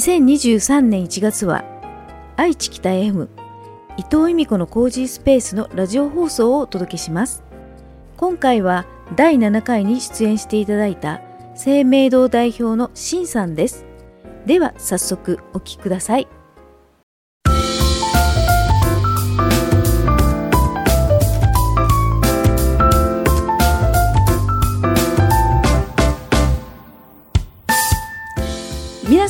2023年1月は愛知北 FM 伊藤由美子のコージースペースのラジオ放送をお届けします。今回は第7回に出演していただいた生命堂代表のしんさんです。では早速お聞きください。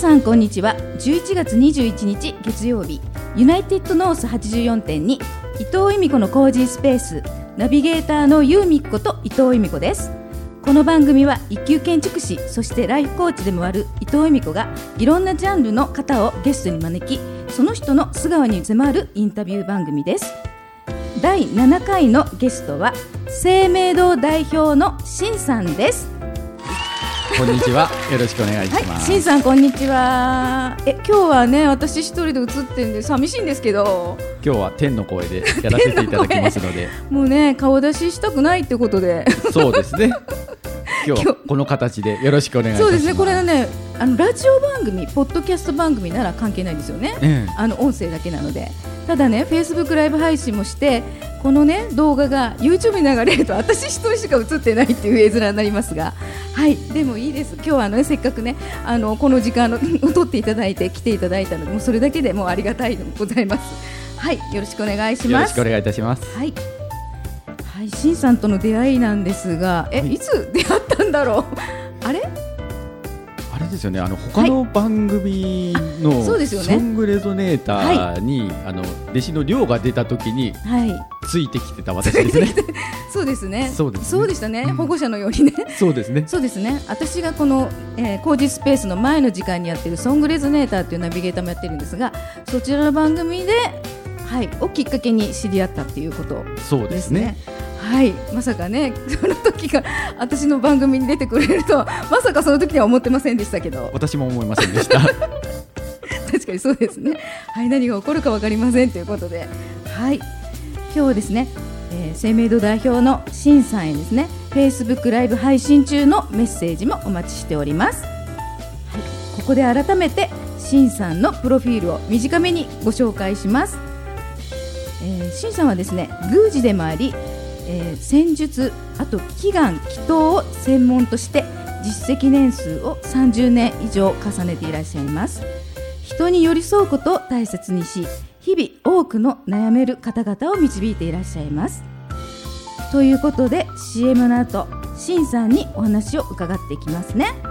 さんこんにちは。11月21日月曜日。ユナイテッドノース84.2伊藤由美子のコージースペース。ナビゲーターのユーミッコと伊藤由美子です。この番組は一級建築士そしてライフコーチでもある伊藤由美子がいろんなジャンルの方をゲストに招きその人の素顔に迫るインタビュー番組です。第7回のゲストは生命堂代表のしんさんです。こんにちは。よろしくお願いします。はい、しんさんこんにちは。え、今日はね、私一人で映ってんで寂しいんですけど。今日は天の声でやらせていただきますので。もうね、顔出ししたくないってことで。そうですね。今日この形でよろしくお願いします。そうですね。これはね、あのラジオ番組、ポッドキャスト番組なら関係ないですよね。ええ、あの音声だけなので。ただね、フェイスブックライブ配信もして、このね動画が YouTube に流れると私一人しか映ってないっていう絵面になりますが、はいでもいいです。今日はあの、ね、せっかくねあのこの時間を取 っていただいて来ていただいたので、もうそれだけでもうありがたいでございます。はい、よろしくお願いします。よろしくお願いいたします。はい。はい、しんさんとの出会いなんですが、え、はい、いつ出会ったんだろう？あれ？ですよねあの他の番組のソングレゾネーターに、はい、あの弟子の亮が出た時に、はい、ついてきてた私ですね。そうですね。そうです、ね、そうでしたね、うん、保護者のようにね。そうですね。そうですね。私がこの、えー、工事スペースの前の時間にやってるソングレゾネーターっていうナビゲーターもやってるんですが、そちらの番組ではいをきっかけに知り合ったっていうことね。そうですね。はいまさかね その時が私の番組に出てくれるとまさかその時には思ってませんでしたけど。私も思いませんでした。確かにそうですね。はい何が起こるか分かりませんということで。はい。今日はですね、えー、生命堂代表のしんさんへですねフェイスブックライブ配信中のメッセージもお待ちしております、はい、ここで改めてしんさんのプロフィールを短めにご紹介します、えー、しんさんはですね宮司でもありえー、戦術あと祈願祈祷を専門として実績年数を30年以上重ねていらっしゃいます。人に寄り添うことを大切にし日々多くの悩める方々を導いていらっしゃいます。ということで CM の後しんさんにお話を伺っていきますね。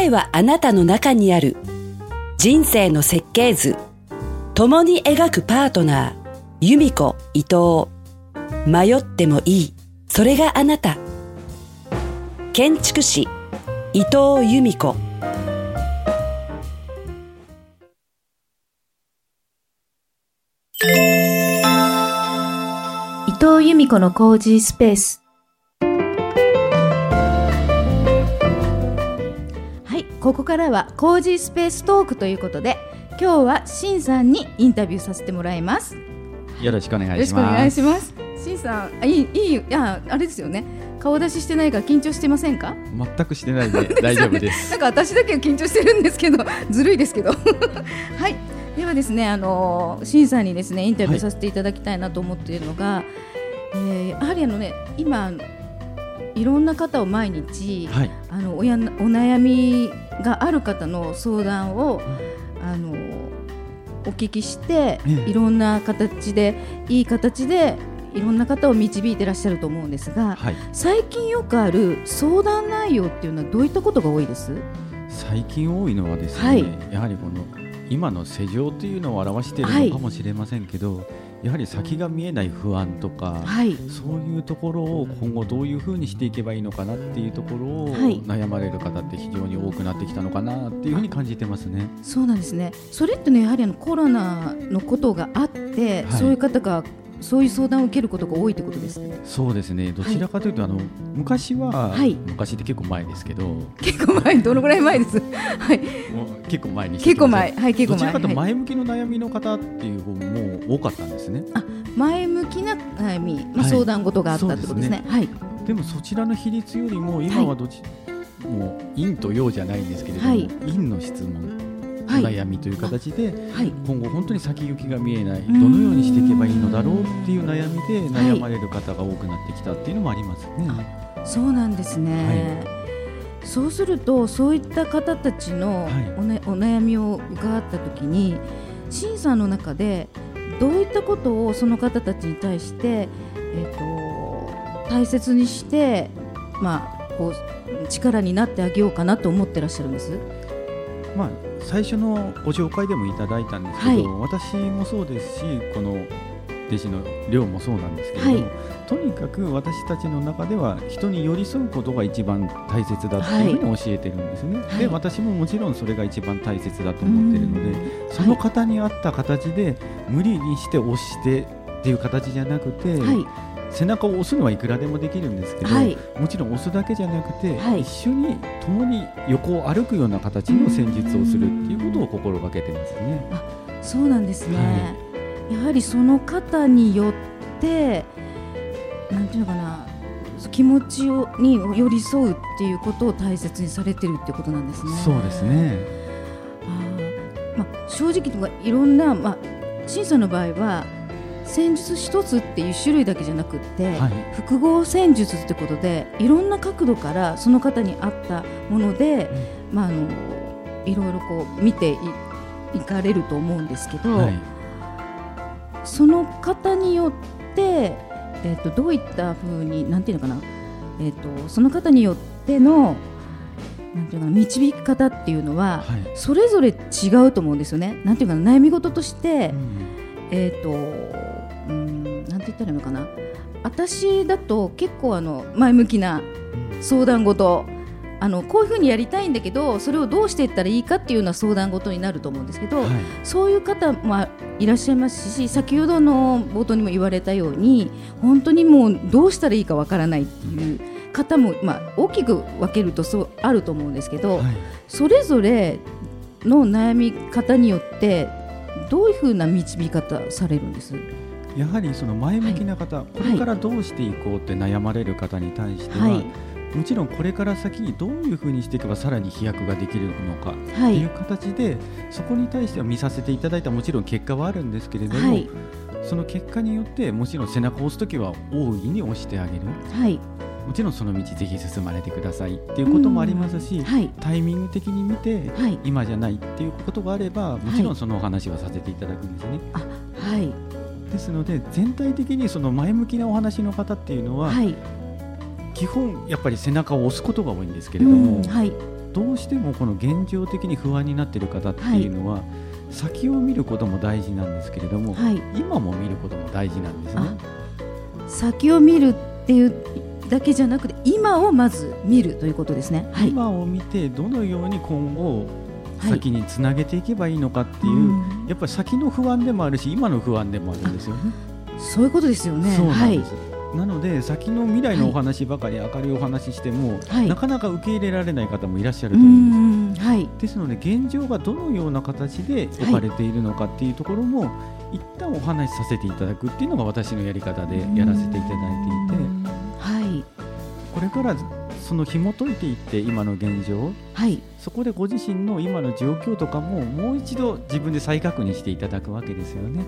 答えはあなたの中にある。人生の設計図。共に描くパートナー。由美子伊藤。迷ってもいい。それがあなた。建築士伊藤由美子。伊藤由美子のコージースペース。ここからはコージースペーストークということで今日はしんさんにインタビューさせてもらいます。よろしくお願いします。よろしくお願いします。しんさんあいいいいいやあれですよね。顔出ししてないから緊張してませんか？全くしてないで大丈夫です。なんか私だけ緊張してるんですけどずるいですけど。はい。ではですねあのしんさんにですねインタビューさせていただきたいなと思っているのが、はい、えー、やはりあのね今いろんな方を毎日、はい、あのおやお悩みがある方の相談を、あのお聞きして、いろんな形でいい形でいろんな方を導いていらっしゃると思うんですが、はい、最近よくある相談内容っていうのはどういったことが多いです？最近多いのはですね、はい、やはりこの今の世情というのを表しているのかもしれませんけど、はいやはり先が見えない不安とか、はい、そういうところを今後どういうふうにしていけばいいのかなっていうところを悩まれる方って非常に多くなってきたのかなっていうふうに感じてますね。そうなんですね。それってねやはりあのコロナのことがあって、はい、そういう方がそういう相談を受けることが多いってことですね。そうですね。どちらかというと、はい、あの昔は、はい、昔って結構前ですけど、結構前 どのぐらい前です？はい。結構前に結構前はい結構前。どちらかと前向きの悩みの方っていう方も多かったんですね。あ、前向きな悩み、まあ、相談事があったってことですね。はい。でもそちらの比率よりも今はどち、もう陰と陽じゃないんですけれども、陰の質問。悩みという形で、はい、今後本当に先行きが見えないどのようにしていけばいいのだろうっていう悩みで悩まれる方が多くなってきたっていうのもありますね。はい、そうなんですね、はい、そうするとそういった方たちのお,、ね、お悩みを伺った時に審査の中でどういったことをその方たちに対して、えーと、大切にして、まあ、こう力になってあげようかなと思ってらっしゃるんです？まあ最初のご紹介でもいただいたんですけど、はい、私もそうですしこの弟子の寮もそうなんですけれども、はい、とにかく私たちの中では人に寄り添うことが一番大切だっていうふうに教えてるんですね、はい、で私ももちろんそれが一番大切だと思ってるのでその方に合った形で無理にして押してっていう形じゃなくて、背中を押すのはいくらでもできるんですけど、はい、もちろん押すだけじゃなくて、はい、一緒に共に横を歩くような形の戦術をするっていうことを心がけてますね。あそうなんですね、はい、やはりその方によってなんていうのかな気持ちをに寄り添うっていうことを大切にされてるってことなんですね。そうですね。あ、まあ、正直とかいろんな、まあ、審査の場合は戦術一つっていう種類だけじゃなくって、はい、複合戦術ってことでいろんな角度からその方に合ったもので、うん、まあ、あのいろいろこう見ていかれると思うんですけど、はい、その方によって、えーと、どういったふうになんていうのかな、えーと、その方によってのなんていうかな導き方っていうのは、はい、それぞれ違うと思うんですよね。なんていうかな悩み事として、うん、えっ、ー、となんて言ったらいいのかな？私だと結構あの前向きな相談事。あのこういうふうにやりたいんだけどそれをどうしていったらいいかっていうような相談事になると思うんですけど、はい、そういう方もいらっしゃいますし先ほどの冒頭にも言われたように本当にもうどうしたらいいかわからないっていう方も、まあ、大きく分けるとそうあると思うんですけど、はい、それぞれの悩み方によってどういうふうな導き方されるんです？やはりその前向きな方、はい、これからどうしていこうって悩まれる方に対しては、はい、もちろんこれから先どういうふうにしていけばさらに飛躍ができるのかっていう形で、そこに対しては見させていただいたもちろん結果はあるんですけれども、その結果によってもちろん背中を押す時は大いに押してあげる。もちろんその道ぜひ進まれてください。っていうこともありますし、はい、タイミング的に見て、はい、今じゃないっていうことがあればもちろんそのお話はさせていただくんですね。はい、ですので全体的にその前向きなお話の方っていうのは、はい、基本やっぱり背中を押すことが多いんですけれども、うんはい、どうしてもこの現状的に不安になっている方っていうのは、はい、先を見ることも大事なんですけれども、今も見ることも大事なんですね。先を見るっていうだけじゃなくて今をまず見るということですね。今を見てどのように今後先につなげていけばいいのかっていう、はい、やっぱり先の不安でもあるし今の不安でもあるんですよ。ね。そういうことですよね。そうなんです、はい、なので先の未来のお話ばかり明るいお話しても、はい、なかなか受け入れられない方もいらっしゃると思うんです。はい、ですので現状がどのような形で置かれているのかっていうところも、一旦お話しさせていただくっていうのが私のやり方でやらせていただいていて、はい、これからその紐解いていって今の現状、はい、そこでご自身の今の状況とかももう一度自分で再確認していただくわけですよね。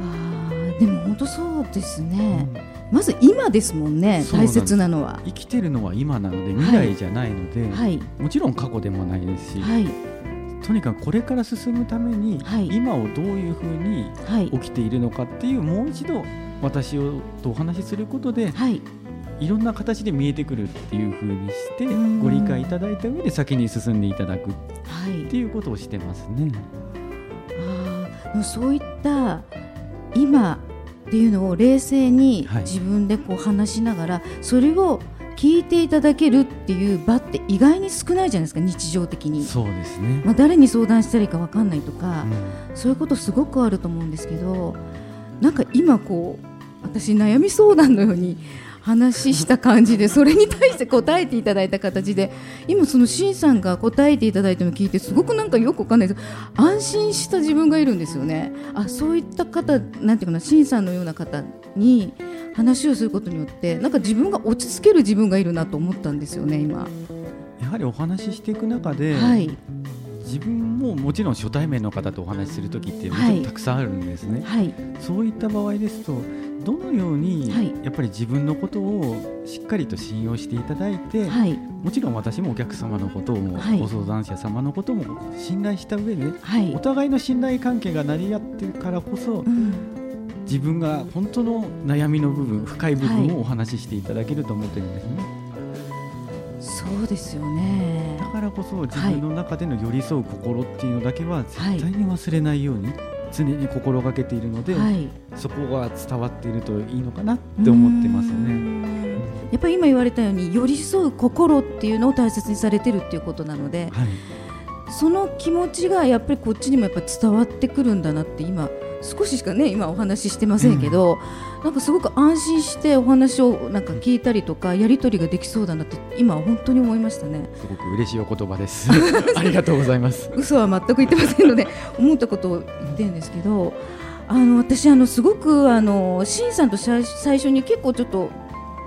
あでも本当そうですね、うん、まず今ですもんね大切なのは。生きてるのは今なので未来じゃないので、はい、もちろん過去でもないですし、はい、とにかくこれから進むために、はい、今をどういうふうに起きているのかっていう、もう一度私をとお話しすることで、はい、いろんな形で見えてくるっていうふうにしてご理解いただいた上で先に進んでいただくっていうことをしてますね。はい、あそういった今っていうのを冷静に自分でこう話しながら、それを聞いていただけるっていう場って意外に少ないじゃないですか日常的に。そうですね、まあ、誰に相談したらいいか分かんないとか、うん、そういうことすごくあると思うんですけどなんか今こう私悩み相談のように話した感じでそれに対して答えていただいた形で今そのシンさんが答えていただいたのを聞いてすごくなんかよくわかんないです。安心した自分がいるんですよね。あそういった方なんていうかなシンさんのような方に話をすることによってなんか自分が落ち着ける自分がいるなと思ったんですよね今。やはりお話ししていく中で、はい、自分ももちろん初対面の方とお話しする時ってたくさんあるんですね、はい、そういった場合ですとどのようにやっぱり自分のことをしっかりと信用していただいて、はい、もちろん私もお客様のことも、はい、ご相談者様のことも信頼した上で、はい、お互いの信頼関係が成り合ってるからこそ、うん、自分が本当の悩みの部分深い部分をお話ししていただけると思ってるんですね。そうですよね。だからこそ自分の中での寄り添う心っていうのだけは絶対に忘れないように、常に心がけているので、はい、そこが伝わっているといいのかなって思ってますね。やっぱり今言われたように寄り添う心っていうのを大切にされてるっていうことなので、はい、その気持ちがやっぱりこっちにもやっぱ伝わってくるんだなって今少ししかね今お話ししてませんけど、うん、なんかすごく安心してお話をなんか聞いたりとかやり取りができそうだなって今本当に思いましたね。すごく嬉しいお言葉です。ありがとうございます。嘘は全く言ってませんので思ったことを言ってるんですけどあの私あのすごくあのシンさんと最初に結構ちょっと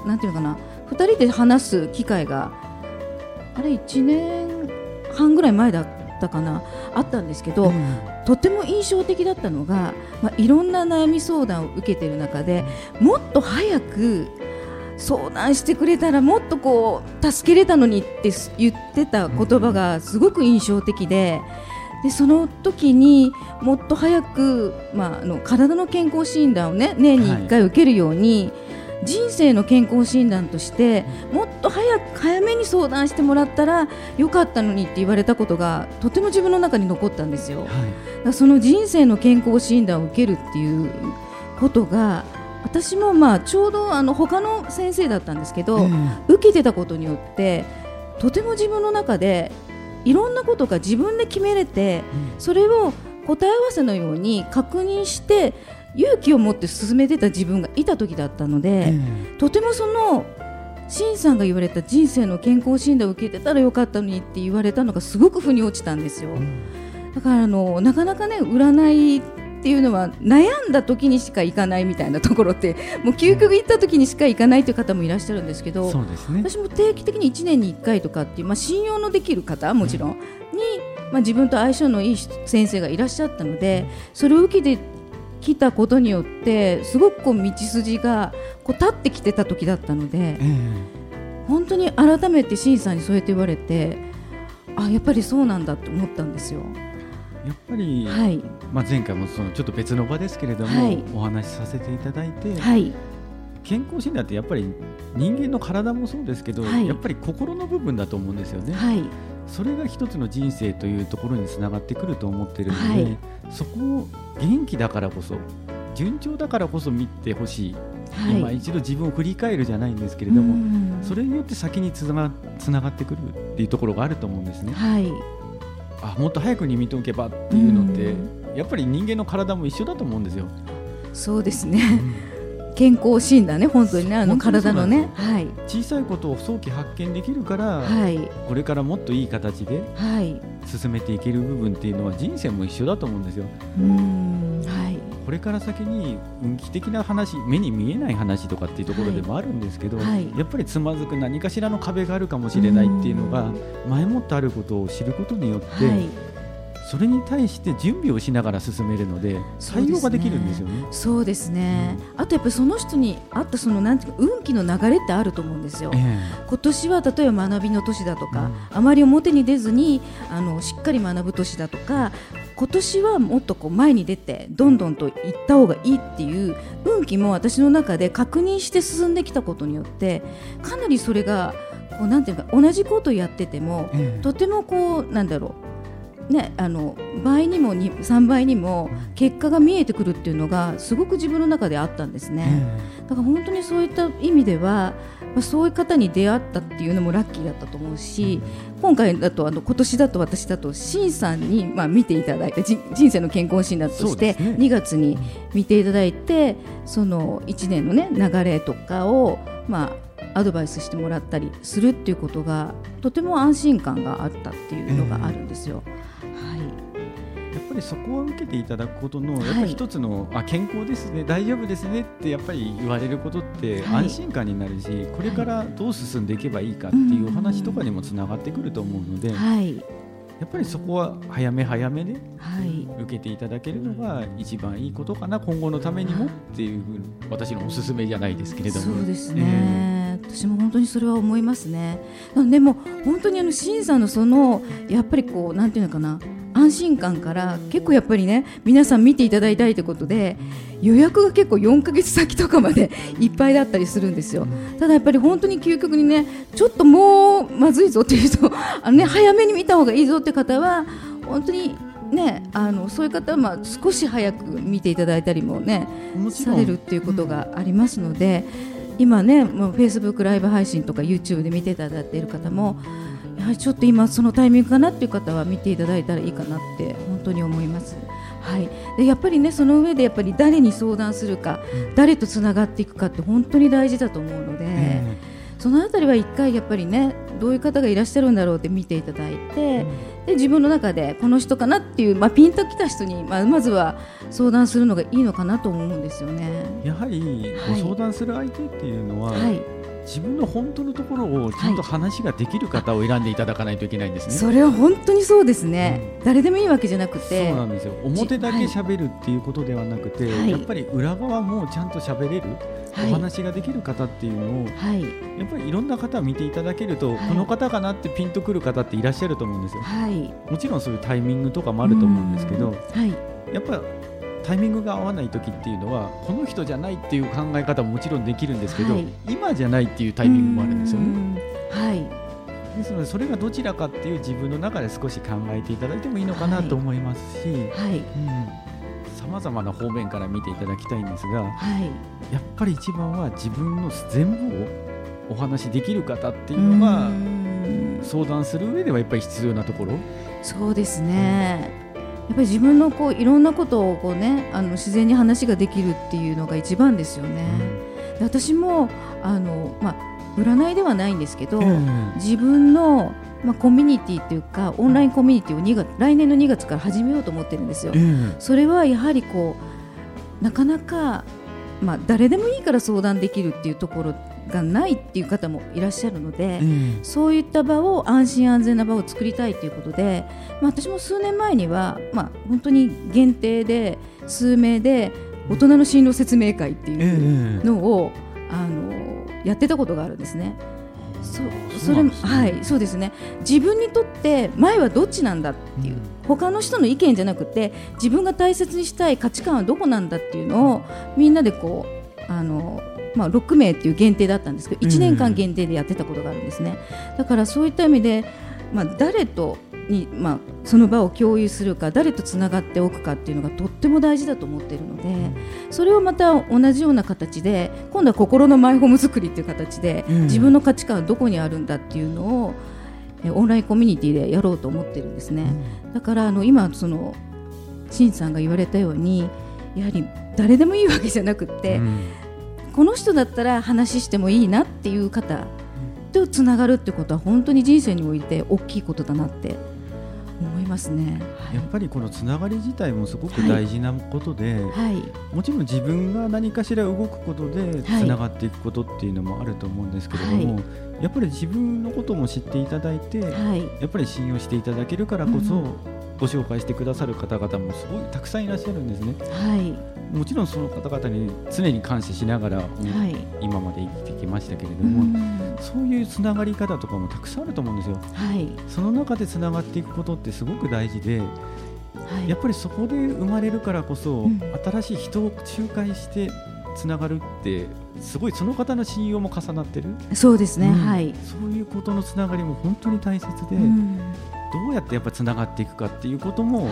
なんていうのかな2人で話す機会があれ1年半ぐらい前だったかなあったんですけど、うん、とても印象的だったのが、まあ、いろんな悩み相談を受けている中でもっと早く相談してくれたらもっとこう助けれたのにって言ってた言葉がすごく印象的で。でその時にもっと早く、まあ、あの体の健康診断を、ね、年に1回受けるように、はい人生の健康診断としてもっと早く早めに相談してもらったらよかったのにって言われたことがとても自分の中に残ったんですよ。はい、その人生の健康診断を受けるっていうことが私もまあちょうどあの他の先生だったんですけど、えー、受けてたことによってとても自分の中でいろんなことが自分で決めれて、うん、それを答え合わせのように確認して勇気を持って進めてた自分がいた時だったので、とてもそのシンさんが言われた人生の健康診断を受けてたらよかったのにって言われたのがすごく腑に落ちたんですよ。だからあのなかなかね占いっていうのは悩んだ時にしか行かないみたいなところってもう究極行った時にしか行かないという方もいらっしゃるんですけど、ね、私も定期的に1年に1回とかっていう、まあ、信用のできる方もちろんに、まあ、自分と相性のいい先生がいらっしゃったのでそれを受けて来たことによってすごくこう道筋がこう立ってきてた時だったので、えー、本当に改めて新さんにそうやって言われてあやっぱりそうなんだと思ったんですよ。やっぱり、はい、まあ、前回もそのちょっと別の場ですけれども、はい、お話しさせていただいて、はい、健康診断ってやっぱり人間の体もそうですけど、やっぱり心の部分だと思うんですよね。それが一つの人生というところにつながってくると思ってるので、はい、そこを元気だからこそ順調だからこそ見てほしい、はい、今一度自分を振り返るじゃないんですけれどもそれによって先につなつながってくるっていうところがあると思うんですね。はい、あもっと早くに見とけばっていうのってやっぱり人間の体も一緒だと思うんですよ。そうですね、うん健康診断ね本当にねあの体のね、はい、小さいことを早期発見できるから、はい、これからもっといい形で進めていける部分っていうのは人生も一緒だと思うんですよ。うんはい、これから先に運気的な話目に見えない話とかっていうところでもあるんですけど、はい、やっぱりつまずく何かしらの壁があるかもしれないっていうのが前もってあることを知ることによって、それに対して準備をしながら進めるので対応ができるんですよね。そうですね、うん、あとやっぱりその人に合ったそのなんていうか運気の流れってあると思うんですよ。えー、今年は例えば学びの年だとか、うん、あまり表に出ずにあのしっかり学ぶ年だとか今年はもっとこう前に出てどんどんと行った方がいいっていう運気も私の中で確認して進んできたことによってかなりそれがこうなんていうか同じことをやってても、えー、とてもこうなんだろうね、あの倍にも3倍にも結果が見えてくるっていうのがすごく自分の中であったんですね、だから本当にそういった意味ではまあ、そういう方に出会ったっていうのもラッキーだったと思うし今回だとあの今年だと私だとシンさんにまあ見ていただいて人生の健康診断として2月に見ていただいてその1年の、ね、流れとかをまあアドバイスしてもらったりするっていうことがとても安心感があったっていうのがあるんですよ。えーりそこを受けていただくことの、やっぱり一つの、あ健康ですね、大丈夫ですねってやっぱり言われることって安心感になるし、これからどう進んでいけばいいかっていうお話とかにもつながってくると思うので。やっぱりそこは早め早めで受けていただけるのが一番いいことかな、今後のためにもっていうふうに私のおすすめじゃないですけれども。そうですね、えー、私も本当にそれは思いますね。でも本当にあの審査のそのやっぱりこうなんていうのかな安心感から結構やっぱりね皆さん見ていただいたいということで予約が結構4ヶ月先とかまで いっぱいだったりするんですよただやっぱり本当に究極にねちょっともうまずいぞっていう人あの、ね、早めに見た方がいいぞって方は本当にね、あのそういう方はまあ少し早く見ていただいたりもねされるっていうことがありますので、うん、今ねもうフェイスブックライブ配信とか YouTube で見ていただいている方もやはりちょっと今そのタイミングかなっていう方は見ていただいたらいいかなって本当に思います。はい、でやっぱりねその上でやっぱり誰に相談するか、うん、誰とつながっていくかって本当に大事だと思うので、えー、そのあたりは一回やっぱりねどういう方がいらっしゃるんだろうって見ていただいて、うん、で自分の中でこの人かなっていう、まあ、ピンときた人に、まあ、まずは相談するのがいいのかなと思うんですよね。やはりご相談する相手っていうのは、はい、はい自分の本当のところをちゃんと話ができる方を選んでいただかないといけないんですね。それは本当にそうですね、うん、誰でもいいわけじゃなくてそうなんですよ。表だけ喋るっていうことではなくて、はい、やっぱり裏側もちゃんと喋れる、はい、お話ができる方っていうのを、はい、やっぱりいろんな方を見ていただけると、この方かなってピンとくる方っていらっしゃると思うんですよ。もちろんそういうタイミングとかもあると思うんですけど、やっぱタイミングが合わない時っていうのはこの人じゃないっていう考え方ももちろんできるんですけど、はい、今じゃないっていうタイミングもあるんですよね。はい。ですのでそれがどちらかっていう自分の中で少し考えていただいてもいいのかなと思いますし、さまざまな方面から見ていただきたいんですが、はい、やっぱり一番は自分の全部をお話しできる方っていうのが相談する上ではやっぱり必要なところ。そうですね、やっぱり自分のこういろんなことをこう、ね、あの自然に話ができるっていうのが一番ですよね。で私もあの、まあ、占いではないんですけど、自分の、まあ、コミュニティっていうかオンラインコミュニティを2月来年の2月から始めようと思ってるんですよ。それはやはりこうなかなか、まあ、誰でもいいから相談できるっていうところがないっていう方もいらっしゃるので、うん、そういった場を安心安全な場を作りたいということで、まあ、私も数年前には、まあ、本当に限定で数名で大人の進路説明会っていうのを、うん、あのやってたことがあるんですね。そそれ、ね、はいそうですね。自分にとって前はどっちなんだっていう、うん、他の人の意見じゃなくて自分が大切にしたい価値観はどこなんだっていうのをみんなでこうあのまあ、6名っていう限定だったんですけど1年間限定でやってたことがあるんですね、だからそういった意味で、まあ、誰とに、まあ、その場を共有するか誰とつながっておくかっていうのがとっても大事だと思っているのでそれをまた同じような形で今度は心のマイホーム作りっていう形で、自分の価値観はどこにあるんだっていうのをオンラインコミュニティでやろうと思ってるんですね、だからあの今その陳さんが言われたようにやはり誰でもいいわけじゃなくて、この人だったら話してもいいなっていう方とつながるってことは本当に人生において大きいことだなって思いますね、はい、やっぱりこのつながり自体もすごく大事なことで、はい、もちろん自分が何かしら動くことでつながっていくことっていうのもあると思うんですけれども、はい、やっぱり自分のことも知っていただいて、やっぱり信用していただけるからこそ、うんご紹介してくださる方々もすごいたくさんいらっしゃるんですね。はい、もちろんその方々に常に感謝しながら、はい、今まで生きてきましたけれども、うそういうつながり方とかもたくさんあると思うんですよ。はい、その中でつながっていくことってすごく大事で、はい、やっぱりそこで生まれるからこそ、うん、新しい人を仲介してつながるってすごいその方の信用も重なってる。そうですね、うん、はいそういうことのつながりも本当に大切で、うん、どうやってやっぱつながっていくかっていうことも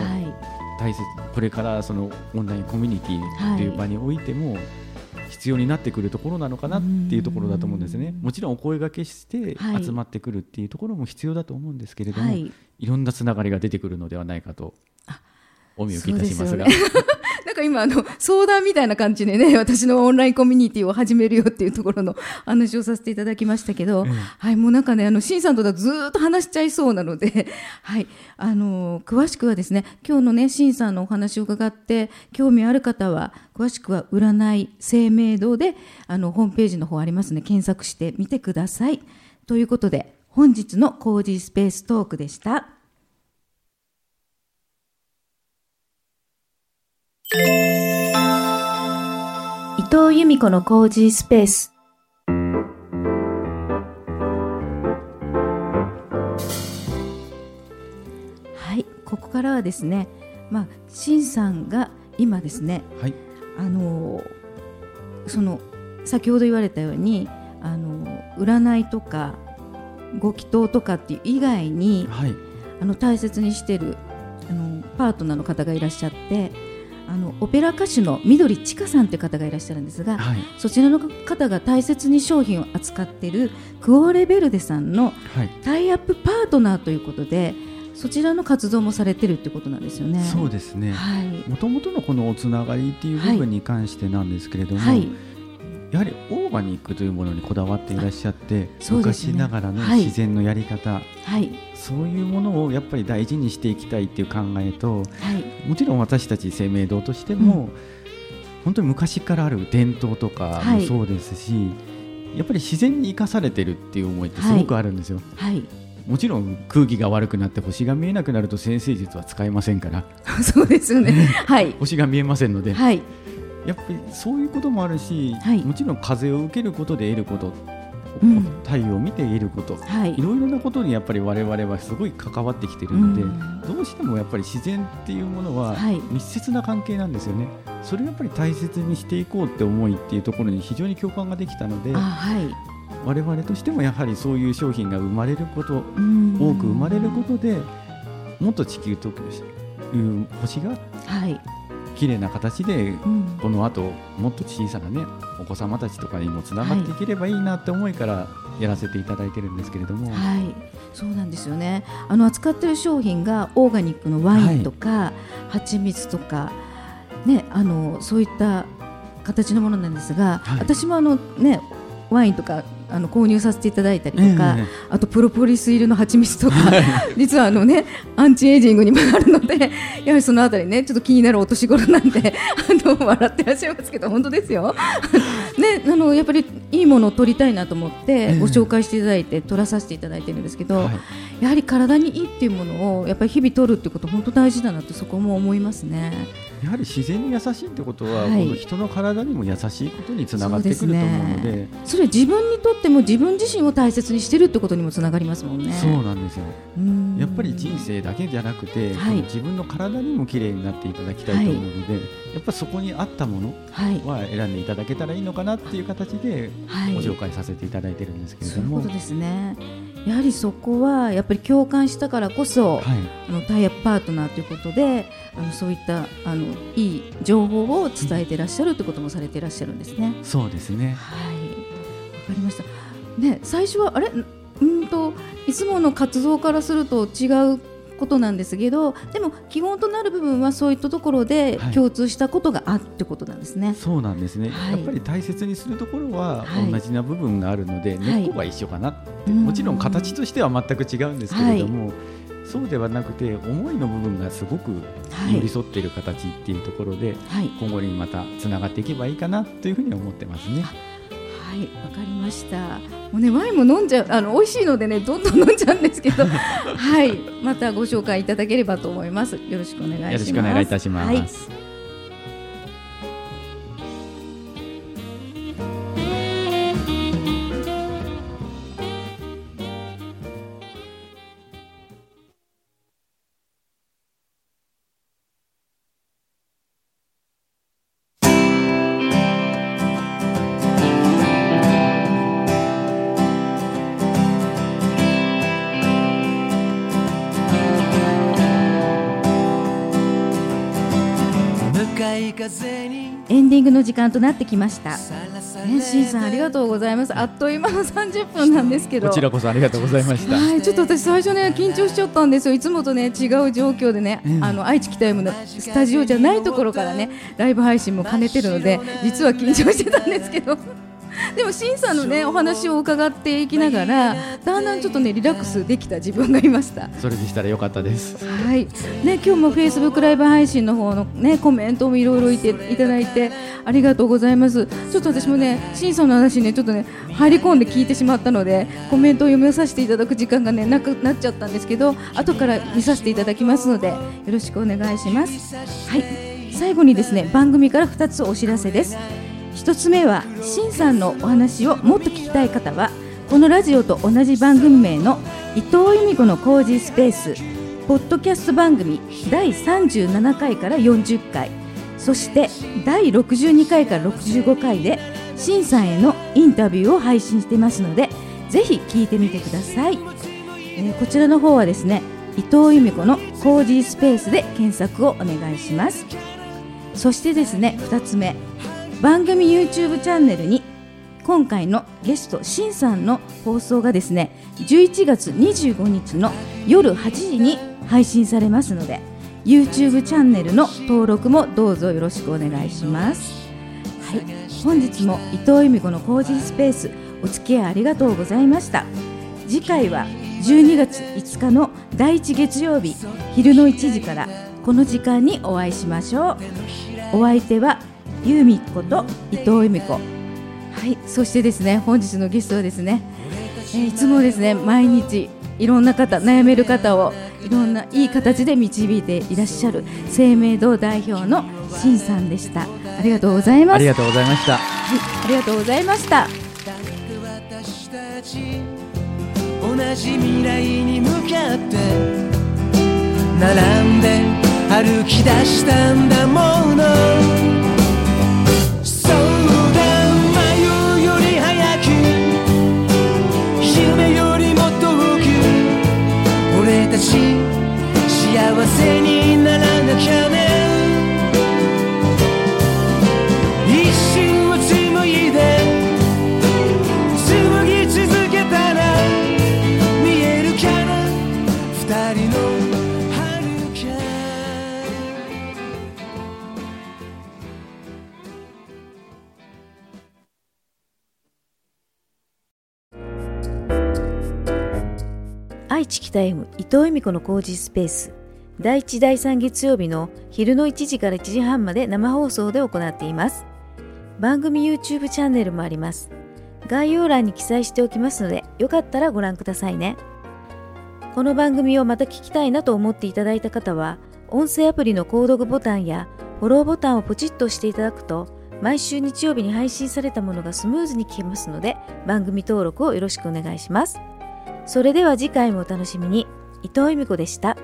大切、はい、これからそのオンラインコミュニティという場においても必要になってくるところなのかなっていうところだと思うんですね。もちろんお声がけして集まってくるっていうところも必要だと思うんですけれども、はい、いろんなつながりが出てくるのではないかとお見受けいたしますが。なんか今あの相談みたいな感じでね 私のオンラインコミュニティを始めるよっていうところの 話をさせていただきましたけど、ええ、はいもうなんかねあの新さんとだずっと話しちゃいそうなので はいあの詳しくはですね今日のね新さんのお話を伺って興味ある方は詳しくは占い生命堂であのホームページの方ありますね検索してみてくださいということで本日のコージースペーストークでした。伊藤由美子のコージースペース。はいここからはですねまあ新さんが今ですね、はい、あのその先ほど言われたようにあの占いとかご祈祷とかっていう以外に、はい、あの大切にしてるあのパートナーの方がいらっしゃってあのオペラ歌手の緑千佳さんという方がいらっしゃるんですが、はい、そちらの方が大切に商品を扱っているクオーレベルデさんのタイアップパートナーということで、そちらの活動もされてるってことなんですよね。そうですね。もともとのこのおつながりっていう部分に関してなんですけれども、はい、やはりオーガニックというものにこだわっていらっしゃって、ね、昔ながらの自然のやり方、はい、そういうものをやっぱり大事にしていきたいっていう考えと、はい、もちろん私たち生命堂としても、うん、本当に昔からある伝統とかもそうですし、はい、やっぱり自然に生かされてるっていう思いってすごくあるんですよ。はい。もちろん空気が悪くなって星が見えなくなると先生術は使えませんから。そうですよね、はい、星が見えませんので、はい、やっぱりそういうこともあるし、はい、もちろん風を受けることで得ること、うん、太陽を見て得ること、はい、いろいろなことにやっぱり我々はすごい関わってきてるので、うん、どうしてもやっぱり自然っていうものは密接な関係なんですよね。それをやっぱり大切にしていこうって思いっていうところに非常に共感ができたので、はい、我々としてもやはりそういう商品が生まれること、多く生まれることでもっと地球という星が、はい綺麗な形で、この後もっと小さなねお子様たちとかにもつながっていければいいなって思いからやらせていただいてるんですけれども、はい、そうなんですよね。あの扱ってる商品がオーガニックのワインとか、はい、蜂蜜とか、ね、あのそういった形のものなんですが、はい、私もあの、ね、ワインとかあの購入させていただいたりとか、えー、あとプロポリス入りの蜂蜜とか、実はあのねアンチエイジングにもなるので やはりそのあたりねちょっと気になるお年頃なんで あの笑ってらっしゃいますけど本当ですよ。ねあのやっぱりいいものを取りたいなと思ってご紹介していただいて取らさせていただいてるんですけど、はい、やはり体にいいっていうものをやっぱり日々取るってこと本当大事だなってそこも思いますね。やはり自然に優しいってことは、はい、この人の体にも優しいことにつながってくると思うので。それは自分にとっても自分自身を大切にしてるってことにもつながりますもんね。そうなんですよ。やっぱり人生だけじゃなくて、はい、自分の体にも綺麗になっていただきたいと思うので、はい、やっぱそこに合ったものは選んでいただけたらいいのかなっていう形でご紹介させていただいてるんですけれども。そういうことですねやはりそこはやっぱり共感したからこそ、はい、あのタイアップパートナーということであのそういったあのいい情報を伝えていらっしゃるということもされていらっしゃるんですね。そうですね。はい。わかりました。ね最初はあれ？うんといつもの活動からすると違うことなんですけどでも基本となる部分はそういったところで共通したことがあってことなんですね、はい、そうなんですね、はい、やっぱり大切にするところは同じな部分があるので、はい、根っこが一緒かなって、もちろん形としては全く違うんですけれども、そうではなくて思いの部分がすごく寄り添っている形っていうところで、今後にまたつながっていけばいいかなというふうに思ってますね。はいわかりました。もうねワインも飲んじゃうあの美味しいのでねどんどん飲んじゃうんですけど。はいまたご紹介いただければと思います。よろしくお願いします。よろしくお願いいたします、はいの時間となってきました。ね、しんさんありがとうございます。あっという間の30分なんですけど。こちらこそありがとうございました。はいちょっと私最初ね緊張しちゃったんですよ。いつもとね違う状況でね、うん、あの愛知北 M のスタジオじゃないところからねライブ配信も兼ねてるので実は緊張してたんですけどでも審査のねお話を伺っていきながらだんだんちょっとねリラックスできた自分がいました。それでしたら良かったです。はい。ね今日もフェイスブックライブ配信の方のねコメントもいろいろいていただいてありがとうございます。ちょっと私もね審査の話ねちょっとね入り込んで聞いてしまったのでコメントを読みさせていただく時間がねなくなっちゃったんですけど後から見させていただきますのでよろしくお願いします。はい。最後にですね番組から2つお知らせです1つ目はしんさんのお話をもっと聞きたい方はこのラジオと同じ番組名の伊藤由美子の工事スペースポッドキャスト番組第37回から40回そして第62回から65回でしんさんへのインタビューを配信していますのでぜひ聞いてみてください、えー、こちらの方はですね伊藤由美子のコージースペースで検索をお願いします。そしてですね2つ目。番組 YouTube チャンネルに今回のゲストしんさんの放送がですね11月25日の夜8時に配信されますので YouTube チャンネルの登録もどうぞよろしくお願いします。はい本日も伊藤由美子の工事スペースお付き合いありがとうございました。次回は12月5日の第1月曜日昼の1時からこの時間にお会いしましょう。お相手は由美子と伊藤由美子。はいそしてですね本日のゲストはですね、えー、いつもですね毎日いろんな方悩める方をいろんないい形で導いていらっしゃる生命堂代表のしんさんでした。ありがとうございます。ありがとうございました。はいありがとうございました。同じ未来に向かって並んで歩き出したんだものし幸せにならなきゃね愛知北 M 伊藤恵美子の工事スペース。第1第3月曜日の昼の1時から1時半まで生放送で行っています。番組 YouTube チャンネルもあります。概要欄に記載しておきますのでよかったらご覧くださいね。この番組をまた聞きたいなと思っていただいた方は音声アプリの購読ボタンやフォローボタンをポチッと押していただくと毎週日曜日に配信されたものがスムーズに聞けますので番組登録をよろしくお願いします。それでは次回もお楽しみに伊藤由美子でした。